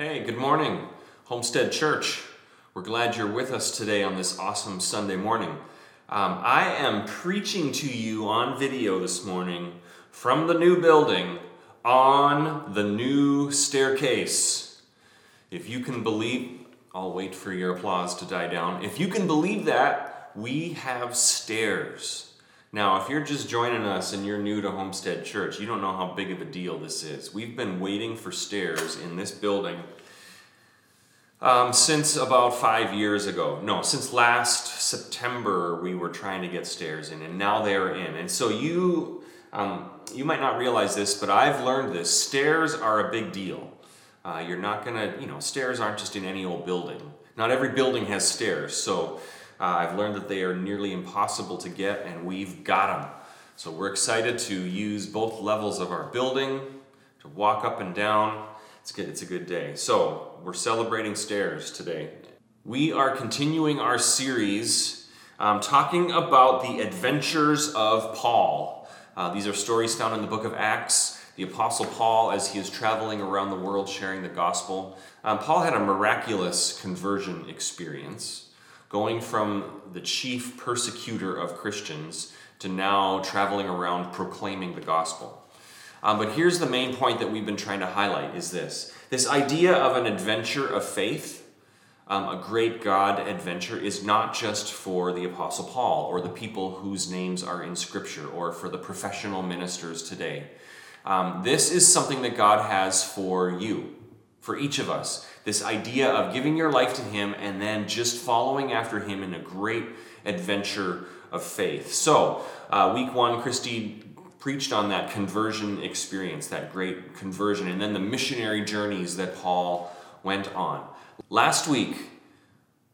Hey, good morning, Homestead Church. We're glad you're with us today on this awesome Sunday morning. Um, I am preaching to you on video this morning from the new building on the new staircase. If you can believe, I'll wait for your applause to die down. If you can believe that, we have stairs. Now, if you're just joining us and you're new to Homestead Church, you don't know how big of a deal this is. We've been waiting for stairs in this building um, since about five years ago. No, since last September, we were trying to get stairs in, and now they are in. And so you, um, you might not realize this, but I've learned this. Stairs are a big deal. Uh, you're not gonna, you know, stairs aren't just in any old building. Not every building has stairs, so uh, I've learned that they are nearly impossible to get, and we've got them. So we're excited to use both levels of our building to walk up and down. It's good. It's a good day. So we're celebrating stairs today. We are continuing our series um, talking about the adventures of Paul. Uh, these are stories found in the book of Acts. The Apostle Paul, as he is traveling around the world sharing the gospel, um, Paul had a miraculous conversion experience going from the chief persecutor of Christians to now traveling around proclaiming the gospel. Um, but here's the main point that we've been trying to highlight is this this idea of an adventure of faith um, a great God adventure is not just for the Apostle Paul or the people whose names are in Scripture or for the professional ministers today. Um, this is something that God has for you, for each of us this idea of giving your life to Him and then just following after Him in a great adventure of faith. So, uh, week one, Christy preached on that conversion experience, that great conversion, and then the missionary journeys that Paul went on. Last week,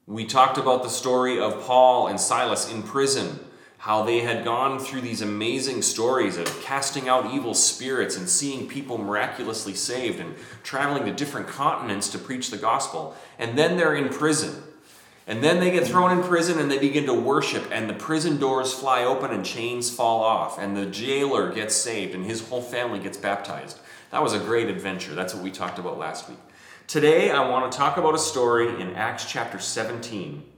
we talked about the story of Paul and Silas in prison how they had gone through these amazing stories of casting out evil spirits and seeing people miraculously saved and traveling to different continents to preach the gospel. And then they're in prison. And then they get thrown in prison and they begin to worship, and the prison doors fly open and chains fall off, and the jailer gets saved and his whole family gets baptized. That was a great adventure. That's what we talked about last week. Today, I want to talk about a story in Acts chapter 17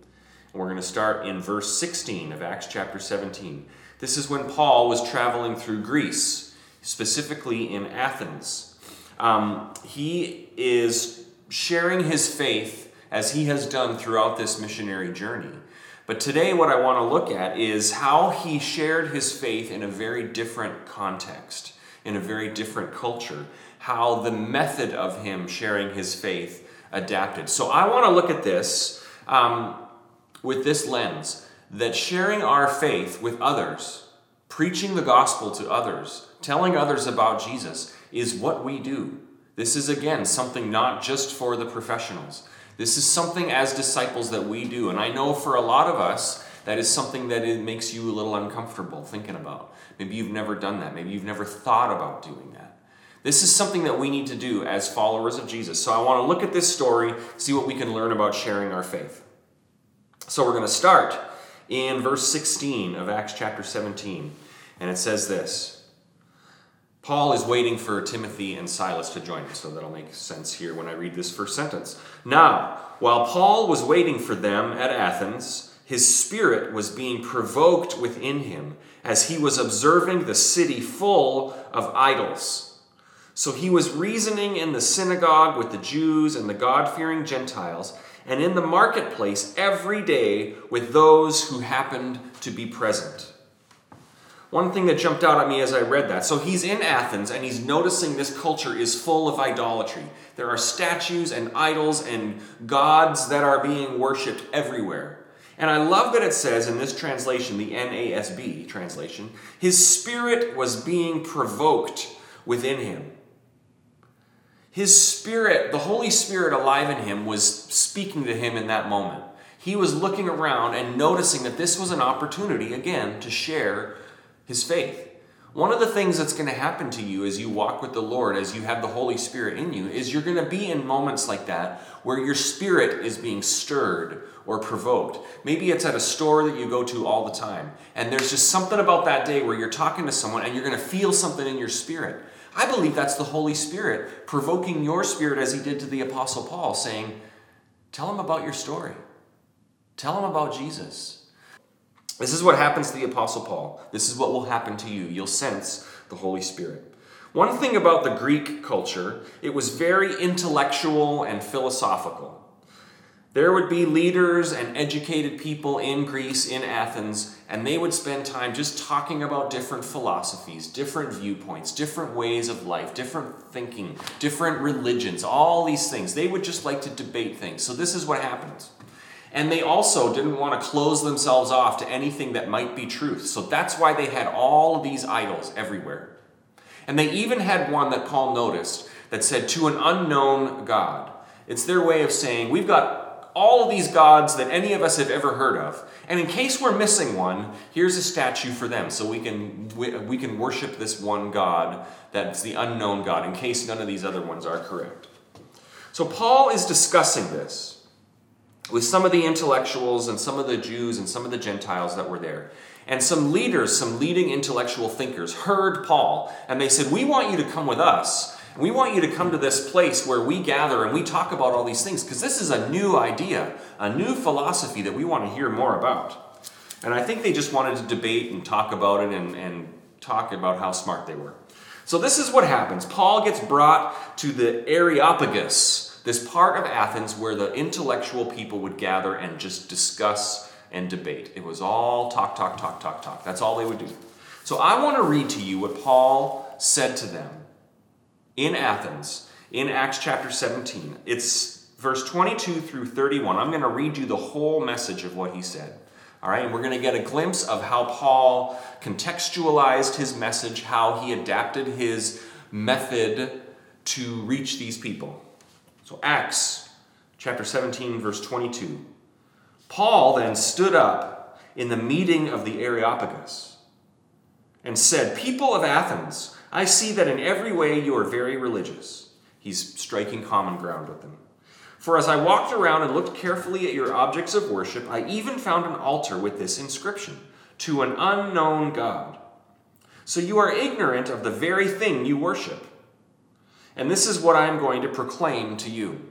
we're going to start in verse 16 of Acts chapter 17. This is when Paul was traveling through Greece, specifically in Athens. Um, he is sharing his faith as he has done throughout this missionary journey. But today, what I want to look at is how he shared his faith in a very different context, in a very different culture, how the method of him sharing his faith adapted. So I want to look at this um, with this lens that sharing our faith with others, preaching the gospel to others, telling others about Jesus is what we do. This is again something not just for the professionals. This is something as disciples that we do. And I know for a lot of us, that is something that it makes you a little uncomfortable thinking about. Maybe you've never done that. Maybe you've never thought about doing that. This is something that we need to do as followers of Jesus. So I want to look at this story, see what we can learn about sharing our faith. So we're going to start in verse 16 of Acts chapter 17. And it says this Paul is waiting for Timothy and Silas to join him, so that'll make sense here when I read this first sentence. Now, while Paul was waiting for them at Athens, his spirit was being provoked within him as he was observing the city full of idols. So he was reasoning in the synagogue with the Jews and the God fearing Gentiles and in the marketplace every day with those who happened to be present. One thing that jumped out at me as I read that so he's in Athens and he's noticing this culture is full of idolatry. There are statues and idols and gods that are being worshiped everywhere. And I love that it says in this translation, the NASB translation, his spirit was being provoked within him. His spirit, the Holy Spirit alive in him, was speaking to him in that moment. He was looking around and noticing that this was an opportunity, again, to share his faith. One of the things that's going to happen to you as you walk with the Lord, as you have the Holy Spirit in you, is you're going to be in moments like that where your spirit is being stirred or provoked. Maybe it's at a store that you go to all the time, and there's just something about that day where you're talking to someone and you're going to feel something in your spirit. I believe that's the Holy Spirit provoking your spirit as he did to the Apostle Paul, saying, Tell him about your story. Tell him about Jesus. This is what happens to the Apostle Paul. This is what will happen to you. You'll sense the Holy Spirit. One thing about the Greek culture, it was very intellectual and philosophical. There would be leaders and educated people in Greece, in Athens, and they would spend time just talking about different philosophies, different viewpoints, different ways of life, different thinking, different religions, all these things. They would just like to debate things. So, this is what happens. And they also didn't want to close themselves off to anything that might be truth. So, that's why they had all of these idols everywhere. And they even had one that Paul noticed that said, To an unknown God. It's their way of saying, We've got all of these gods that any of us have ever heard of. And in case we're missing one, here's a statue for them so we can, we, can worship this one God that's the unknown God in case none of these other ones are correct. So Paul is discussing this with some of the intellectuals and some of the Jews and some of the Gentiles that were there. And some leaders, some leading intellectual thinkers, heard Paul and they said, We want you to come with us we want you to come to this place where we gather and we talk about all these things because this is a new idea, a new philosophy that we want to hear more about. And I think they just wanted to debate and talk about it and, and talk about how smart they were. So this is what happens. Paul gets brought to the Areopagus, this part of Athens where the intellectual people would gather and just discuss and debate. It was all talk, talk, talk, talk, talk. That's all they would do. So I want to read to you what Paul said to them in Athens in Acts chapter 17. It's verse 22 through 31. I'm going to read you the whole message of what he said. All right, and we're going to get a glimpse of how Paul contextualized his message, how he adapted his method to reach these people. So, Acts chapter 17, verse 22. Paul then stood up in the meeting of the Areopagus and said, People of Athens, I see that in every way you are very religious. He's striking common ground with them. For as I walked around and looked carefully at your objects of worship, I even found an altar with this inscription To an unknown God. So you are ignorant of the very thing you worship. And this is what I am going to proclaim to you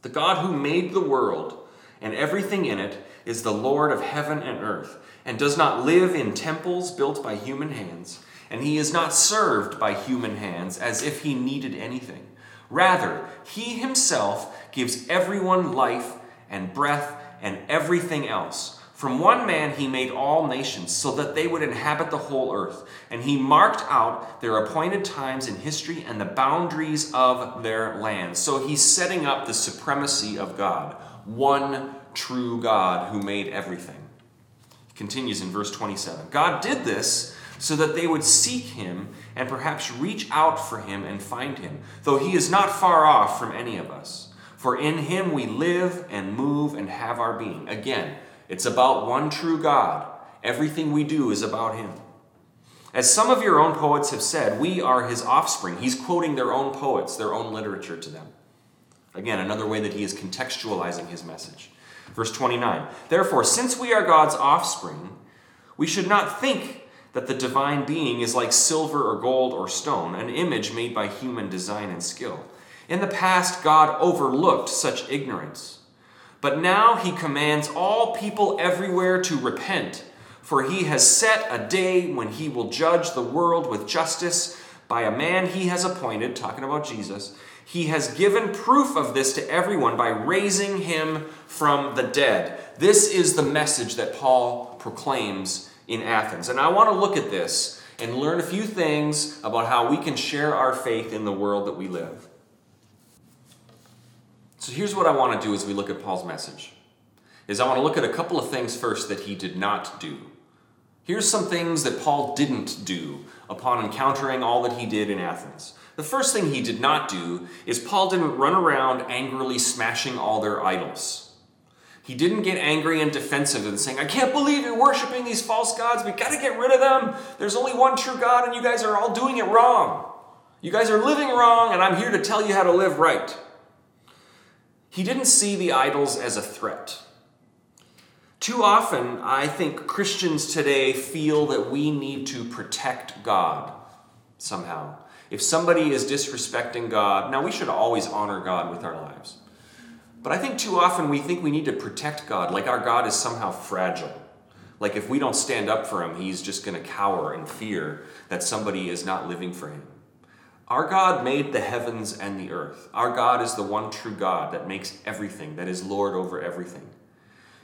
The God who made the world and everything in it is the Lord of heaven and earth, and does not live in temples built by human hands and he is not served by human hands as if he needed anything. Rather, he himself gives everyone life and breath and everything else. From one man he made all nations so that they would inhabit the whole earth, and he marked out their appointed times in history and the boundaries of their land. So he's setting up the supremacy of God, one true God who made everything. He continues in verse 27. God did this so that they would seek him and perhaps reach out for him and find him, though he is not far off from any of us. For in him we live and move and have our being. Again, it's about one true God. Everything we do is about him. As some of your own poets have said, we are his offspring. He's quoting their own poets, their own literature to them. Again, another way that he is contextualizing his message. Verse 29 Therefore, since we are God's offspring, we should not think that the divine being is like silver or gold or stone, an image made by human design and skill. In the past, God overlooked such ignorance. But now he commands all people everywhere to repent, for he has set a day when he will judge the world with justice by a man he has appointed, talking about Jesus. He has given proof of this to everyone by raising him from the dead. This is the message that Paul proclaims in Athens. And I want to look at this and learn a few things about how we can share our faith in the world that we live. So here's what I want to do as we look at Paul's message. Is I want to look at a couple of things first that he did not do. Here's some things that Paul didn't do upon encountering all that he did in Athens. The first thing he did not do is Paul didn't run around angrily smashing all their idols. He didn't get angry and defensive and saying, I can't believe you're worshiping these false gods. We've got to get rid of them. There's only one true God, and you guys are all doing it wrong. You guys are living wrong, and I'm here to tell you how to live right. He didn't see the idols as a threat. Too often, I think Christians today feel that we need to protect God somehow. If somebody is disrespecting God, now we should always honor God with our lives. But I think too often we think we need to protect God, like our God is somehow fragile. Like if we don't stand up for him, he's just going to cower in fear that somebody is not living for him. Our God made the heavens and the earth. Our God is the one true God that makes everything, that is Lord over everything.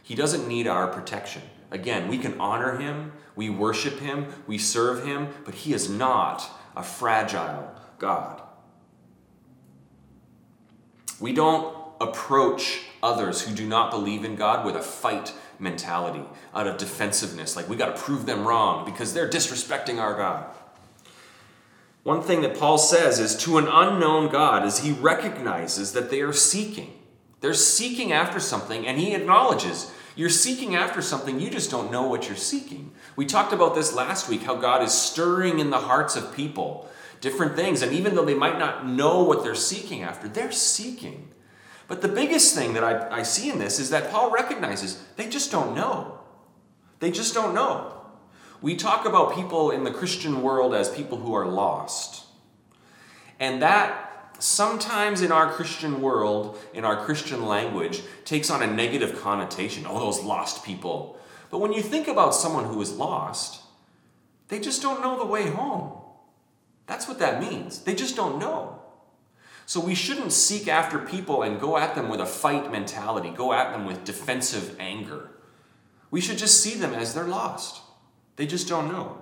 He doesn't need our protection. Again, we can honor him, we worship him, we serve him, but he is not a fragile God. We don't approach others who do not believe in God with a fight mentality, out of defensiveness, like we got to prove them wrong because they're disrespecting our God. One thing that Paul says is to an unknown God is he recognizes that they are seeking. They're seeking after something, and he acknowledges you're seeking after something, you just don't know what you're seeking. We talked about this last week how God is stirring in the hearts of people different things, and even though they might not know what they're seeking after, they're seeking. But the biggest thing that I, I see in this is that Paul recognizes they just don't know. They just don't know. We talk about people in the Christian world as people who are lost. And that sometimes in our Christian world, in our Christian language, takes on a negative connotation. Oh, those lost people. But when you think about someone who is lost, they just don't know the way home. That's what that means. They just don't know. So we shouldn't seek after people and go at them with a fight mentality, go at them with defensive anger. We should just see them as they're lost. They just don't know.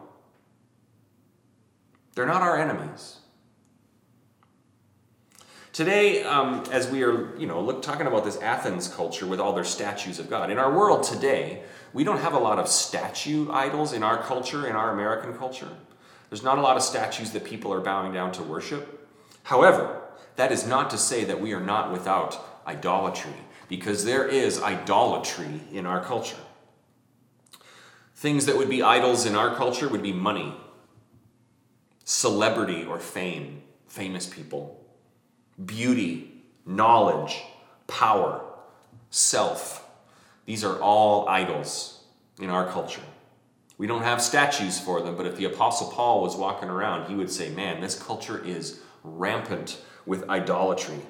They're not our enemies. Today, um, as we are, you know, look, talking about this Athens culture with all their statues of God, in our world today, we don't have a lot of statue idols in our culture, in our American culture. There's not a lot of statues that people are bowing down to worship. However, that is not to say that we are not without idolatry, because there is idolatry in our culture. Things that would be idols in our culture would be money, celebrity or fame, famous people, beauty, knowledge, power, self. These are all idols in our culture. We don't have statues for them, but if the Apostle Paul was walking around, he would say, Man, this culture is rampant with idolatry.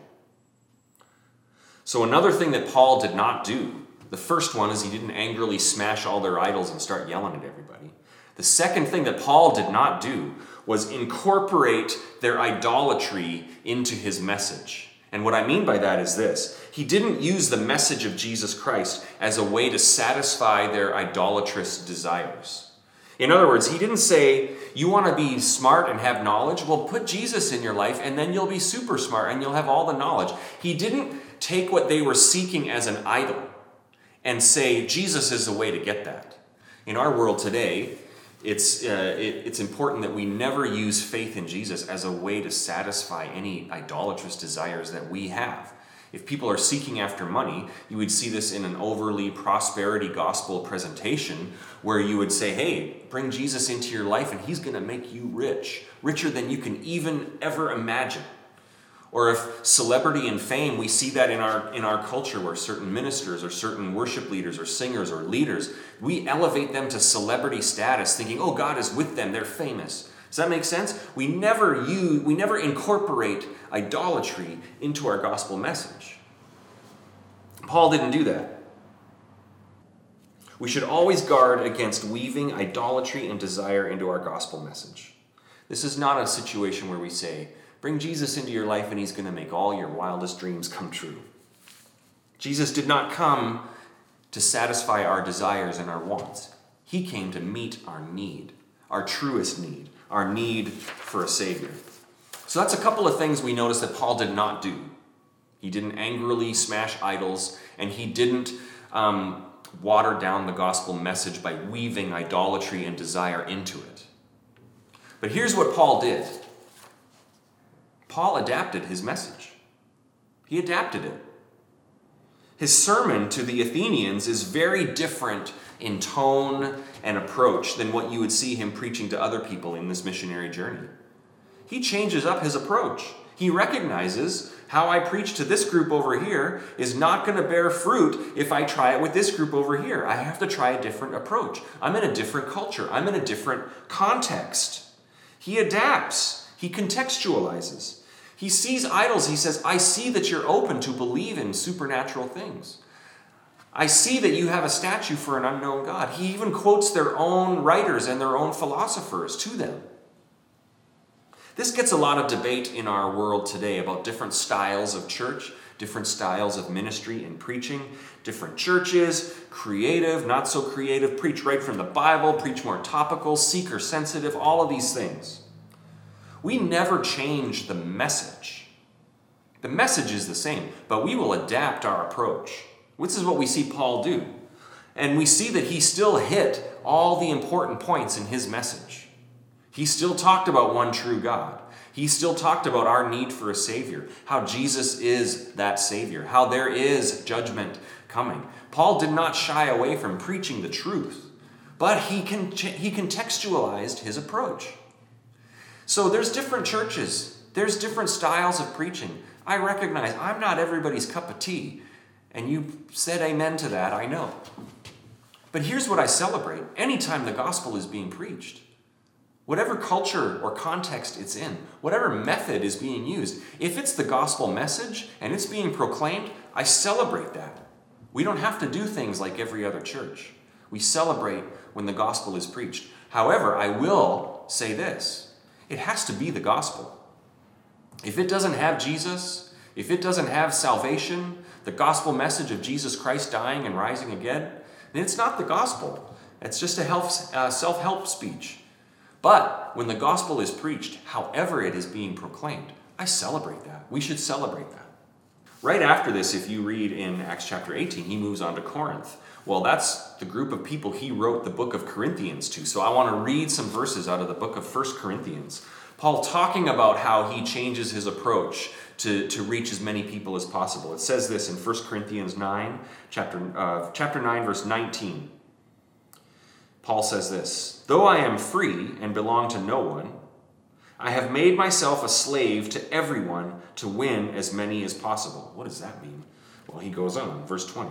So, another thing that Paul did not do, the first one is he didn't angrily smash all their idols and start yelling at everybody. The second thing that Paul did not do was incorporate their idolatry into his message. And what I mean by that is this He didn't use the message of Jesus Christ as a way to satisfy their idolatrous desires. In other words, he didn't say, You want to be smart and have knowledge? Well, put Jesus in your life and then you'll be super smart and you'll have all the knowledge. He didn't take what they were seeking as an idol and say, Jesus is the way to get that. In our world today, it's, uh, it, it's important that we never use faith in Jesus as a way to satisfy any idolatrous desires that we have. If people are seeking after money, you would see this in an overly prosperity gospel presentation where you would say, hey, bring Jesus into your life and he's going to make you rich, richer than you can even ever imagine. Or if celebrity and fame, we see that in our, in our culture where certain ministers or certain worship leaders or singers or leaders, we elevate them to celebrity status thinking, oh, God is with them, they're famous. Does that make sense? We never use, we never incorporate idolatry into our gospel message. Paul didn't do that. We should always guard against weaving idolatry and desire into our gospel message. This is not a situation where we say, bring Jesus into your life and he's going to make all your wildest dreams come true. Jesus did not come to satisfy our desires and our wants. He came to meet our need, our truest need our need for a Savior. So that's a couple of things we notice that Paul did not do. He didn't angrily smash idols, and he didn't um, water down the gospel message by weaving idolatry and desire into it. But here's what Paul did Paul adapted his message, he adapted it. His sermon to the Athenians is very different in tone and approach than what you would see him preaching to other people in this missionary journey. He changes up his approach. He recognizes how I preach to this group over here is not going to bear fruit if I try it with this group over here. I have to try a different approach. I'm in a different culture, I'm in a different context. He adapts. He contextualizes. He sees idols. He says, I see that you're open to believe in supernatural things. I see that you have a statue for an unknown God. He even quotes their own writers and their own philosophers to them. This gets a lot of debate in our world today about different styles of church, different styles of ministry and preaching, different churches, creative, not so creative, preach right from the Bible, preach more topical, seeker sensitive, all of these things. We never change the message. The message is the same, but we will adapt our approach. This is what we see Paul do. And we see that he still hit all the important points in his message. He still talked about one true God. He still talked about our need for a Savior, how Jesus is that Savior, how there is judgment coming. Paul did not shy away from preaching the truth, but he, con- he contextualized his approach. So there's different churches, there's different styles of preaching. I recognize I'm not everybody's cup of tea, and you said amen to that, I know. But here's what I celebrate anytime the gospel is being preached. Whatever culture or context it's in, whatever method is being used, if it's the gospel message and it's being proclaimed, I celebrate that. We don't have to do things like every other church. We celebrate when the gospel is preached. However, I will say this it has to be the gospel. If it doesn't have Jesus, if it doesn't have salvation, the gospel message of Jesus Christ dying and rising again, then it's not the gospel. It's just a uh, self help speech. But when the gospel is preached, however it is being proclaimed, I celebrate that. We should celebrate that. Right after this, if you read in Acts chapter 18, he moves on to Corinth. Well, that's the group of people he wrote the book of Corinthians to. So I want to read some verses out of the book of First Corinthians. Paul talking about how he changes his approach to, to reach as many people as possible. It says this in 1 Corinthians 9, chapter, uh, chapter 9, verse 19. Paul says this Though I am free and belong to no one, I have made myself a slave to everyone to win as many as possible. What does that mean? Well, he goes on, verse 20.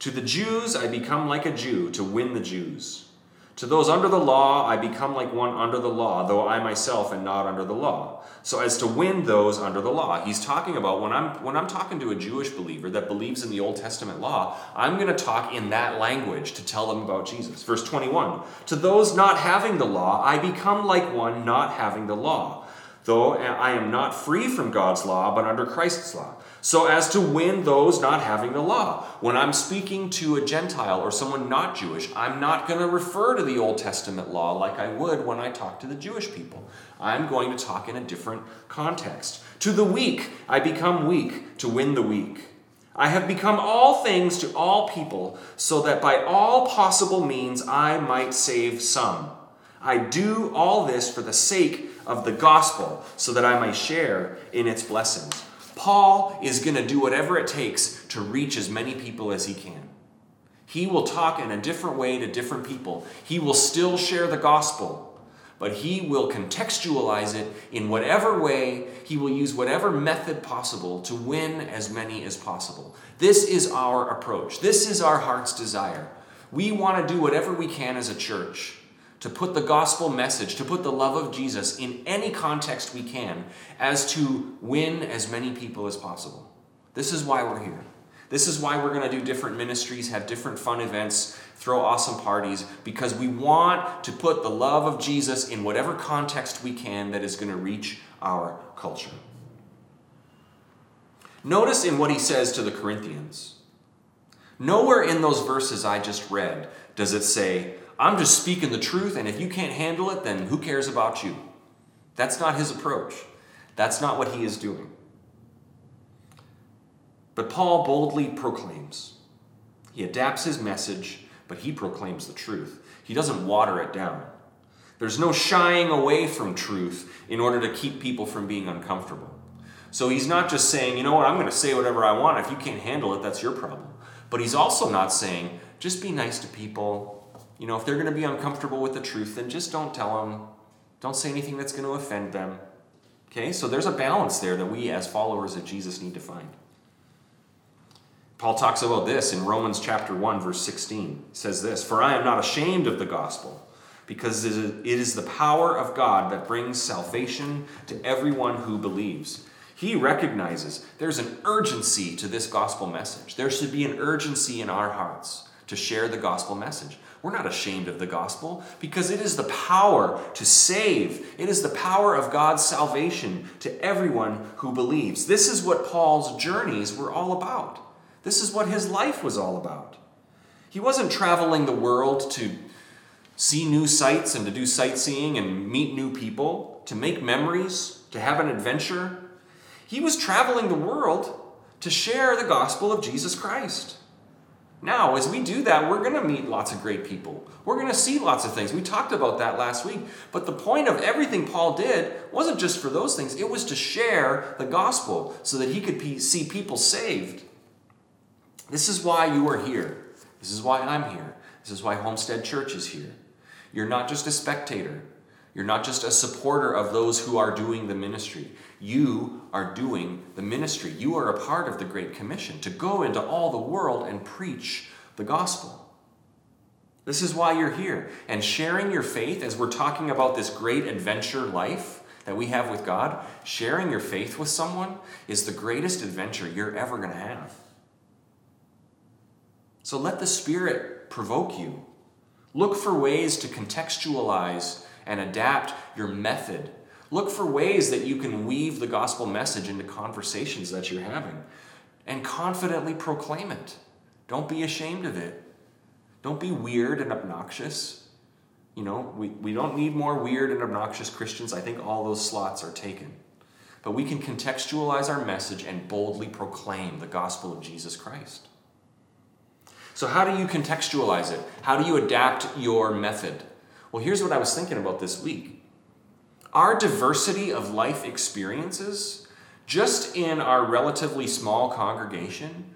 To the Jews I become like a Jew to win the Jews. To those under the law, I become like one under the law, though I myself am not under the law, so as to win those under the law. He's talking about when I'm when I'm talking to a Jewish believer that believes in the Old Testament law, I'm going to talk in that language to tell them about Jesus. Verse 21. To those not having the law, I become like one not having the law, though eh, I am not free from God's law, but under Christ's law so as to win those not having the law. When I'm speaking to a Gentile or someone not Jewish, I'm not going to refer to the Old Testament law like I would when I talk to the Jewish people. I'm going to talk in a different context. To the weak, I become weak to win the weak. I have become all things to all people, so that by all possible means I might save some. I do all this for the sake of the gospel, so that I may share in its blessings. Paul is going to do whatever it takes to reach as many people as he can. He will talk in a different way to different people. He will still share the gospel, but he will contextualize it in whatever way, he will use whatever method possible to win as many as possible. This is our approach. This is our heart's desire. We want to do whatever we can as a church to put the gospel message, to put the love of Jesus in any context we can, as to win as many people as possible. This is why we're here. This is why we're going to do different ministries, have different fun events, throw awesome parties, because we want to put the love of Jesus in whatever context we can that is going to reach our culture. Notice in what he says to the Corinthians. Nowhere in those verses I just read does it say, I'm just speaking the truth, and if you can't handle it, then who cares about you? That's not his approach. That's not what he is doing. But Paul boldly proclaims. He adapts his message, but he proclaims the truth. He doesn't water it down. There's no shying away from truth in order to keep people from being uncomfortable. So he's not just saying, you know what, I'm going to say whatever I want. If you can't handle it, that's your problem. But he's also not saying, just be nice to people, you know, if they're going to be uncomfortable with the truth, then just don't tell them. Don't say anything that's going to offend them. Okay, so there's a balance there that we as followers of Jesus need to find. Paul talks about this in Romans chapter 1 verse 16. He says this, "For I am not ashamed of the gospel, because it is the power of God that brings salvation to everyone who believes. He recognizes there's an urgency to this gospel message. There should be an urgency in our hearts to share the gospel message. We're not ashamed of the gospel because it is the power to save. It is the power of God's salvation to everyone who believes. This is what Paul's journeys were all about. This is what his life was all about. He wasn't traveling the world to see new sights and to do sightseeing and meet new people, to make memories, to have an adventure. He was traveling the world to share the gospel of Jesus Christ. Now, as we do that, we're going to meet lots of great people. We're going to see lots of things. We talked about that last week. But the point of everything Paul did wasn't just for those things, it was to share the gospel so that he could see people saved. This is why you are here. This is why I'm here. This is why Homestead Church is here. You're not just a spectator, you're not just a supporter of those who are doing the ministry. You are doing the ministry. You are a part of the Great Commission to go into all the world and preach the gospel. This is why you're here. And sharing your faith, as we're talking about this great adventure life that we have with God, sharing your faith with someone is the greatest adventure you're ever going to have. So let the Spirit provoke you. Look for ways to contextualize and adapt your method. Look for ways that you can weave the gospel message into conversations that you're having and confidently proclaim it. Don't be ashamed of it. Don't be weird and obnoxious. You know, we, we don't need more weird and obnoxious Christians. I think all those slots are taken. But we can contextualize our message and boldly proclaim the gospel of Jesus Christ. So, how do you contextualize it? How do you adapt your method? Well, here's what I was thinking about this week. Our diversity of life experiences, just in our relatively small congregation,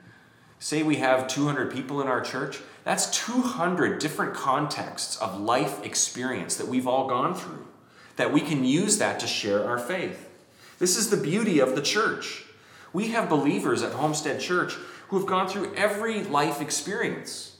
say we have 200 people in our church, that's 200 different contexts of life experience that we've all gone through, that we can use that to share our faith. This is the beauty of the church. We have believers at Homestead Church who have gone through every life experience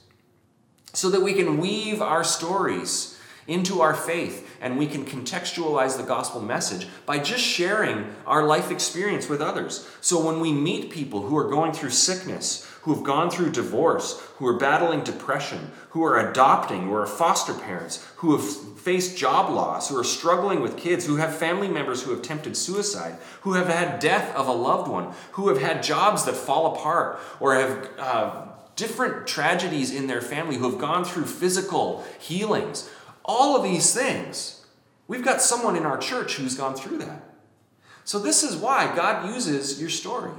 so that we can weave our stories into our faith and we can contextualize the gospel message by just sharing our life experience with others. So when we meet people who are going through sickness, who have gone through divorce, who are battling depression, who are adopting, who are foster parents, who have faced job loss, who are struggling with kids, who have family members who have attempted suicide, who have had death of a loved one, who have had jobs that fall apart, or have uh, different tragedies in their family, who have gone through physical healings, all of these things. We've got someone in our church who's gone through that. So, this is why God uses your story.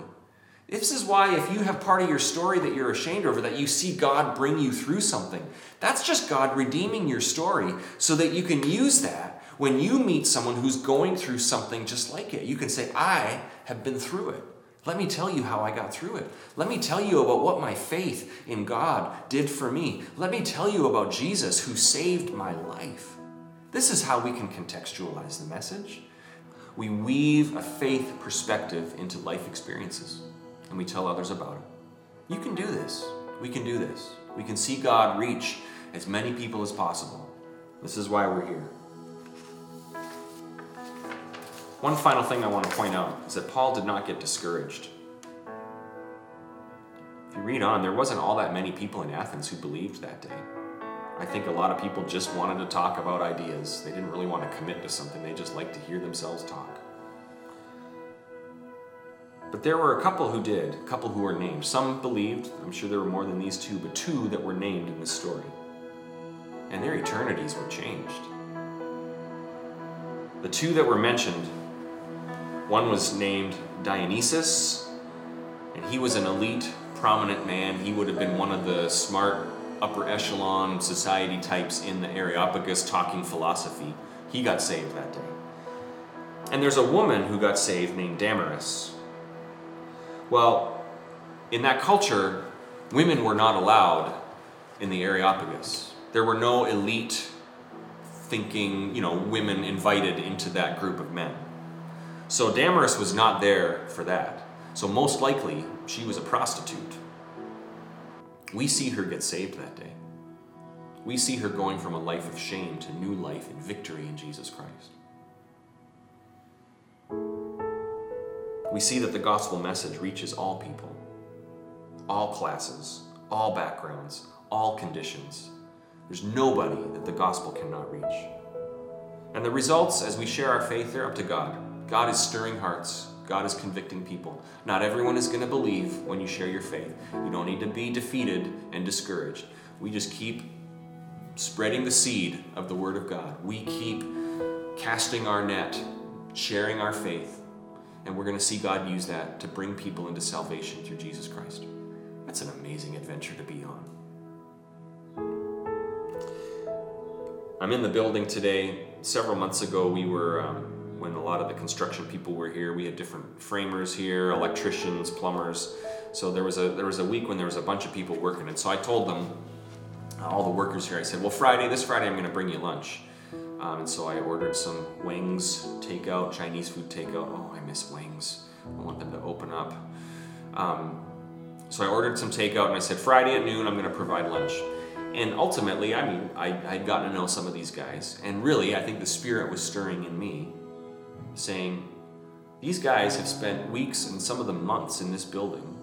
This is why, if you have part of your story that you're ashamed over, that you see God bring you through something, that's just God redeeming your story so that you can use that when you meet someone who's going through something just like it. You can say, I have been through it. Let me tell you how I got through it. Let me tell you about what my faith in God did for me. Let me tell you about Jesus who saved my life. This is how we can contextualize the message. We weave a faith perspective into life experiences and we tell others about it. You can do this. We can do this. We can see God reach as many people as possible. This is why we're here. One final thing I want to point out is that Paul did not get discouraged. If you read on, there wasn't all that many people in Athens who believed that day. I think a lot of people just wanted to talk about ideas. They didn't really want to commit to something, they just liked to hear themselves talk. But there were a couple who did, a couple who were named. Some believed, I'm sure there were more than these two, but two that were named in this story. And their eternities were changed. The two that were mentioned, one was named Dionysius, and he was an elite, prominent man. He would have been one of the smart, upper echelon society types in the Areopagus talking philosophy. He got saved that day. And there's a woman who got saved named Damaris. Well, in that culture, women were not allowed in the Areopagus. There were no elite thinking, you know, women invited into that group of men. So Damaris was not there for that. So most likely, she was a prostitute. We see her get saved that day. We see her going from a life of shame to new life and victory in Jesus Christ. We see that the gospel message reaches all people, all classes, all backgrounds, all conditions. There's nobody that the gospel cannot reach. And the results, as we share our faith, they're up to God. God is stirring hearts. God is convicting people. Not everyone is going to believe when you share your faith. You don't need to be defeated and discouraged. We just keep spreading the seed of the Word of God. We keep casting our net, sharing our faith, and we're going to see God use that to bring people into salvation through Jesus Christ. That's an amazing adventure to be on. I'm in the building today. Several months ago, we were, um, when a lot of the construction people were here, we had different framers here, electricians, plumbers. So there was a there was a week when there was a bunch of people working, and so I told them, all the workers here, I said, well, Friday, this Friday, I'm going to bring you lunch. Um, and so I ordered some wings takeout, Chinese food takeout. Oh, I miss wings. I want them to open up. Um, so I ordered some takeout, and I said, Friday at noon, I'm going to provide lunch. And ultimately, I mean, I, I'd gotten to know some of these guys. And really, I think the Spirit was stirring in me, saying, These guys have spent weeks and some of them months in this building.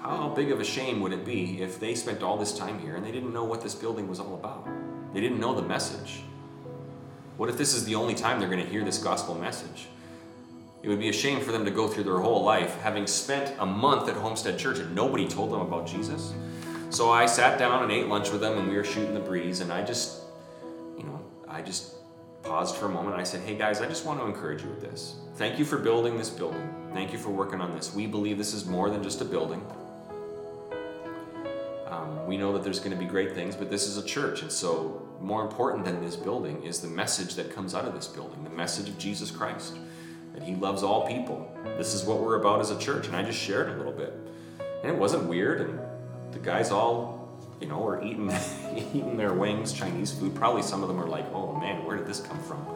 How big of a shame would it be if they spent all this time here and they didn't know what this building was all about? They didn't know the message. What if this is the only time they're going to hear this gospel message? It would be a shame for them to go through their whole life having spent a month at Homestead Church and nobody told them about Jesus. So I sat down and ate lunch with them, and we were shooting the breeze. And I just, you know, I just paused for a moment. I said, Hey guys, I just want to encourage you with this. Thank you for building this building. Thank you for working on this. We believe this is more than just a building. Um, we know that there's going to be great things, but this is a church. And so, more important than this building is the message that comes out of this building the message of Jesus Christ, that He loves all people. This is what we're about as a church. And I just shared a little bit. And it wasn't weird. And the guys all, you know, were eating eating their wings, Chinese food. Probably some of them are like, "Oh man, where did this come from?"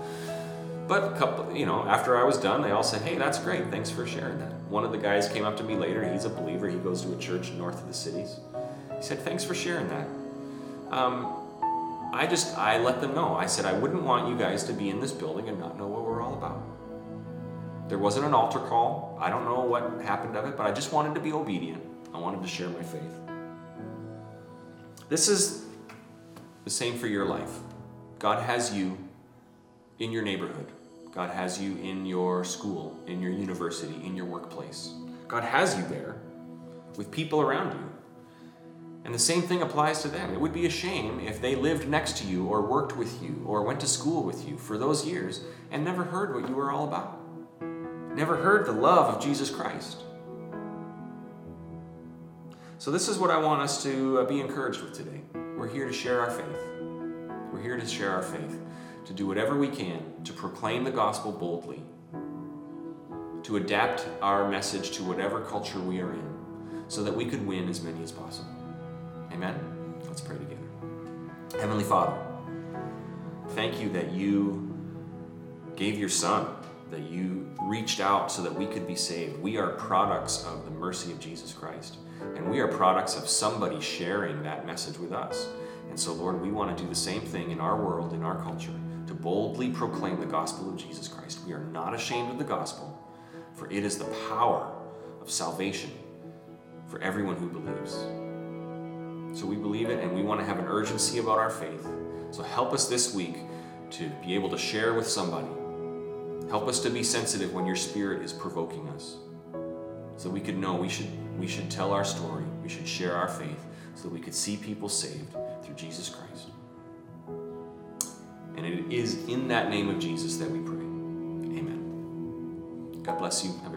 But a couple, you know, after I was done, they all said, "Hey, that's great. Thanks for sharing that." One of the guys came up to me later. He's a believer. He goes to a church north of the cities. He said, "Thanks for sharing that." Um, I just I let them know. I said I wouldn't want you guys to be in this building and not know what we're all about. There wasn't an altar call. I don't know what happened of it, but I just wanted to be obedient. I wanted to share my faith. This is the same for your life. God has you in your neighborhood. God has you in your school, in your university, in your workplace. God has you there with people around you. And the same thing applies to them. It would be a shame if they lived next to you or worked with you or went to school with you for those years and never heard what you were all about. Never heard the love of Jesus Christ. So, this is what I want us to uh, be encouraged with today. We're here to share our faith. We're here to share our faith, to do whatever we can to proclaim the gospel boldly, to adapt our message to whatever culture we are in, so that we could win as many as possible. Amen? Let's pray together. Heavenly Father, thank you that you gave your Son, that you reached out so that we could be saved. We are products of the mercy of Jesus Christ. And we are products of somebody sharing that message with us. And so, Lord, we want to do the same thing in our world, in our culture, to boldly proclaim the gospel of Jesus Christ. We are not ashamed of the gospel, for it is the power of salvation for everyone who believes. So we believe it, and we want to have an urgency about our faith. So help us this week to be able to share with somebody. Help us to be sensitive when your spirit is provoking us so we could know we should we should tell our story we should share our faith so that we could see people saved through jesus christ. And it is in that name of jesus that we pray. Amen. God bless you. Have